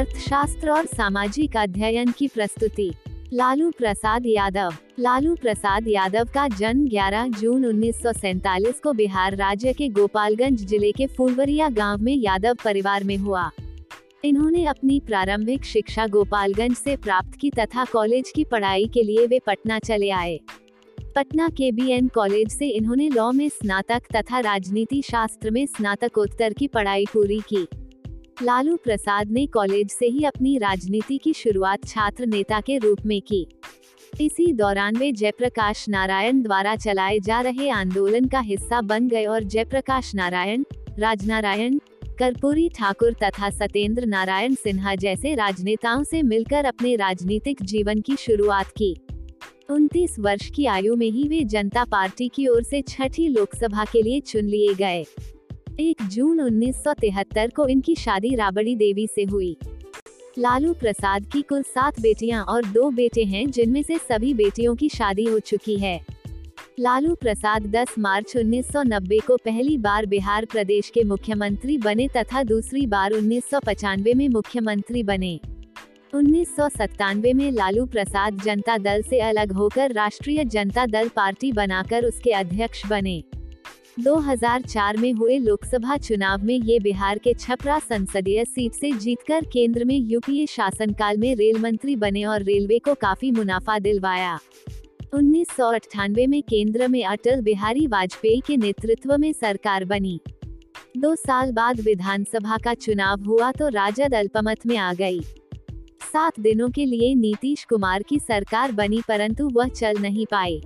अर्थशास्त्र और सामाजिक अध्ययन की प्रस्तुति। लालू प्रसाद यादव। लालू प्रसाद यादव का जन्म 11 जून 1947 को बिहार राज्य के गोपालगंज ज़िले के फुलवरिया गाँव में यादव परिवार में हुआ। इन्होंने अपनी प्रारंभिक शिक्षा गोपालगंज से प्राप्त की तथा कॉलेज की पढ़ाई के लिए वे पटना चले आए। पटना के बी एन कॉलेज से इन्होंने लॉ में स्नातक तथा राजनीति शास्त्र में स्नातकोत्तर की पढ़ाई पूरी की। लालू प्रसाद ने कॉलेज से ही अपनी राजनीति की शुरुआत छात्र नेता के रूप में की। इसी दौरान वे जयप्रकाश नारायण द्वारा चलाए जा रहे आंदोलन का हिस्सा बन गए और जयप्रकाश नारायण, राजनारायण, कर्पूरी ठाकुर तथा सत्येंद्र नारायण सिन्हा जैसे राजनेताओं से मिलकर अपने राजनीतिक जीवन की शुरुआत की। उनतीस वर्ष की आयु में ही वे जनता पार्टी की ओर से छठी लोकसभा के लिए चुन लिए गए। एक जून 1973 को इनकी शादी राबड़ी देवी से हुई। लालू प्रसाद की कुल सात बेटियाँ और दो बेटे हैं, जिनमें से सभी बेटियों की शादी हो चुकी है। लालू प्रसाद 10 मार्च 1990 को पहली बार बिहार प्रदेश के मुख्यमंत्री बने तथा दूसरी बार उन्नीस में मुख्यमंत्री बने। उन्नीस सौ सतानवे में लालू प्रसाद जनता दल से अलग होकर राष्ट्रीय जनता दल पार्टी बनाकर उसके अध्यक्ष बने। 2004 में हुए लोकसभा चुनाव में ये बिहार के छपरा संसदीय सीट से जीतकर केंद्र में यूपीए शासनकाल में रेल मंत्री बने और रेलवे को काफ़ी मुनाफा दिलवाया। उन्नीस सौ अठानवे में केंद्र में अटल बिहारी वाजपेयी के नेतृत्व में सरकार बनी। दो साल बाद विधानसभा का चुनाव हुआ तो राजद अल्पमत में आ गई। सात दिनों के लिए नीतीश कुमार की सरकार बनी परंतु वह चल नहीं पाए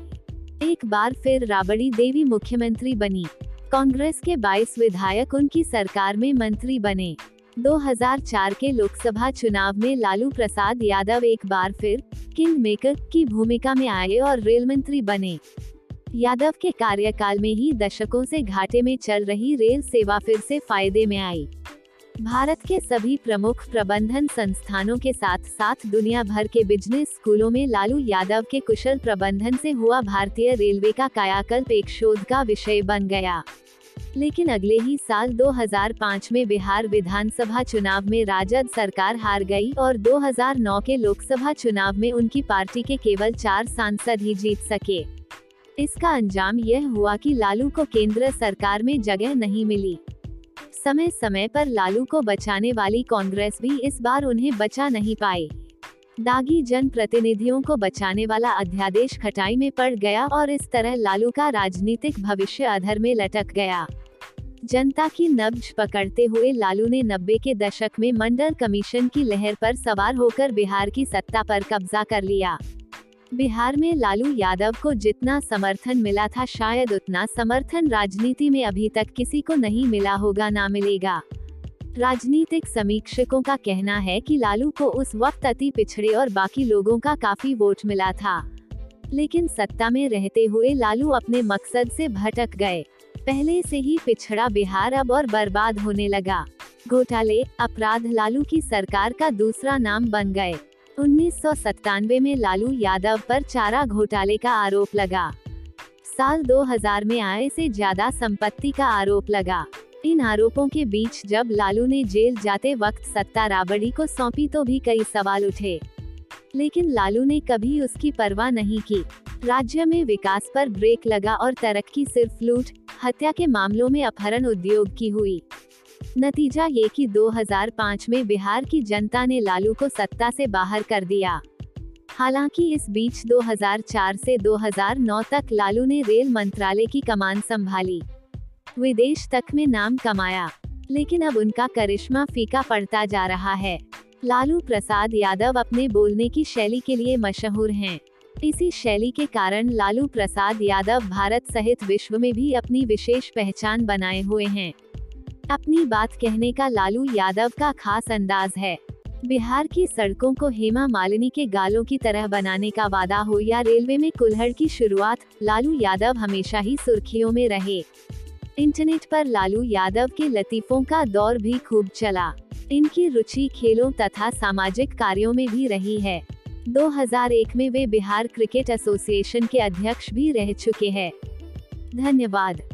एक बार फिर राबड़ी देवी मुख्यमंत्री बनी। कांग्रेस के 22 विधायक उनकी सरकार में मंत्री बने। 2004 के लोकसभा चुनाव में लालू प्रसाद यादव एक बार फिर किंग मेकर की भूमिका में आए और रेल मंत्री बने। यादव के कार्यकाल में ही दशकों से घाटे में चल रही रेल सेवा फिर से फ़ायदे में आई। भारत के सभी प्रमुख प्रबंधन संस्थानों के साथ साथ दुनिया भर के बिज़नेस स्कूलों में लालू यादव के कुशल प्रबंधन से हुआ भारतीय रेलवे का कायाकल्प एक शोध का विषय बन गया। लेकिन अगले ही साल 2005 में बिहार विधानसभा चुनाव में राजद सरकार हार गई और 2009 के लोकसभा चुनाव में उनकी पार्टी के केवल चार सांसद ही जीत सके। इसका अंजाम यह हुआ कि लालू को केंद्र सरकार में जगह नहीं मिली। समय समय पर लालू को बचाने वाली कांग्रेस भी इस बार उन्हें बचा नहीं पाए दागी जन प्रतिनिधियों को बचाने वाला अध्यादेश खटाई में पड़ गया और इस तरह लालू का राजनीतिक भविष्य अधर में लटक गया। जनता की नब्ज पकड़ते हुए लालू ने नब्बे के दशक में मंडल कमीशन की लहर पर सवार होकर बिहार की सत्ता पर कब्जा कर लिया। बिहार में लालू यादव को जितना समर्थन मिला था, शायद उतना समर्थन राजनीति में अभी तक किसी को नहीं मिला होगा, ना मिलेगा। राजनीतिक समीक्षकों का कहना है कि लालू को उस वक्त अति पिछड़े और बाकी लोगों का काफ़ी वोट मिला था। लेकिन सत्ता में रहते हुए लालू अपने मकसद से भटक गए। पहले से ही पिछड़ा बिहार अब और बर्बाद होने लगा। घोटाले, अपराध, लालू की सरकार का दूसरा नाम बन गए। उन्नीस सौ सत्तानवे में लालू यादव पर चारा घोटाले का आरोप लगा। साल 2000 में आय से ज़्यादा संपत्ति का आरोप लगा। इन आरोपों के बीच जब लालू ने जेल जाते वक्त सत्ता राबड़ी को सौंपी तो भी कई सवाल उठे। लेकिन लालू ने कभी उसकी परवाह नहीं की। राज्य में विकास पर ब्रेक लगा और तरक्की सिर्फ़ लूट, हत्या के मामलों में अपहरण उद्योग की हुई। नतीजा ये कि 2005 में बिहार की जनता ने लालू को सत्ता से बाहर कर दिया। हालाँकि इस बीच 2004 से 2009 तक लालू ने रेल मंत्रालय की कमान संभाली। विदेश तक में नाम कमाया, लेकिन अब उनका करिश्मा फीका पड़ता जा रहा है। लालू प्रसाद यादव अपने बोलने की शैली के लिए मशहूर हैं। इसी शैली के कारण लालू प्रसाद यादव भारत सहित विश्व में भी अपनी विशेष पहचान बनाए हुए हैं। अपनी बात कहने का लालू यादव का खास अंदाज है। बिहार की सड़कों को हेमा मालिनी के गालों की तरह बनाने का वादा हो या रेलवे में कुल्हड़ की शुरुआत, लालू यादव हमेशा ही सुर्खियों में रहे। इंटरनेट पर लालू यादव के लतीफों का दौर भी खूब चला। इनकी रुचि खेलों तथा सामाजिक कार्यों में भी रही है। 2001 में वे बिहार क्रिकेट एसोसिएशन के अध्यक्ष भी रह चुके हैं। धन्यवाद।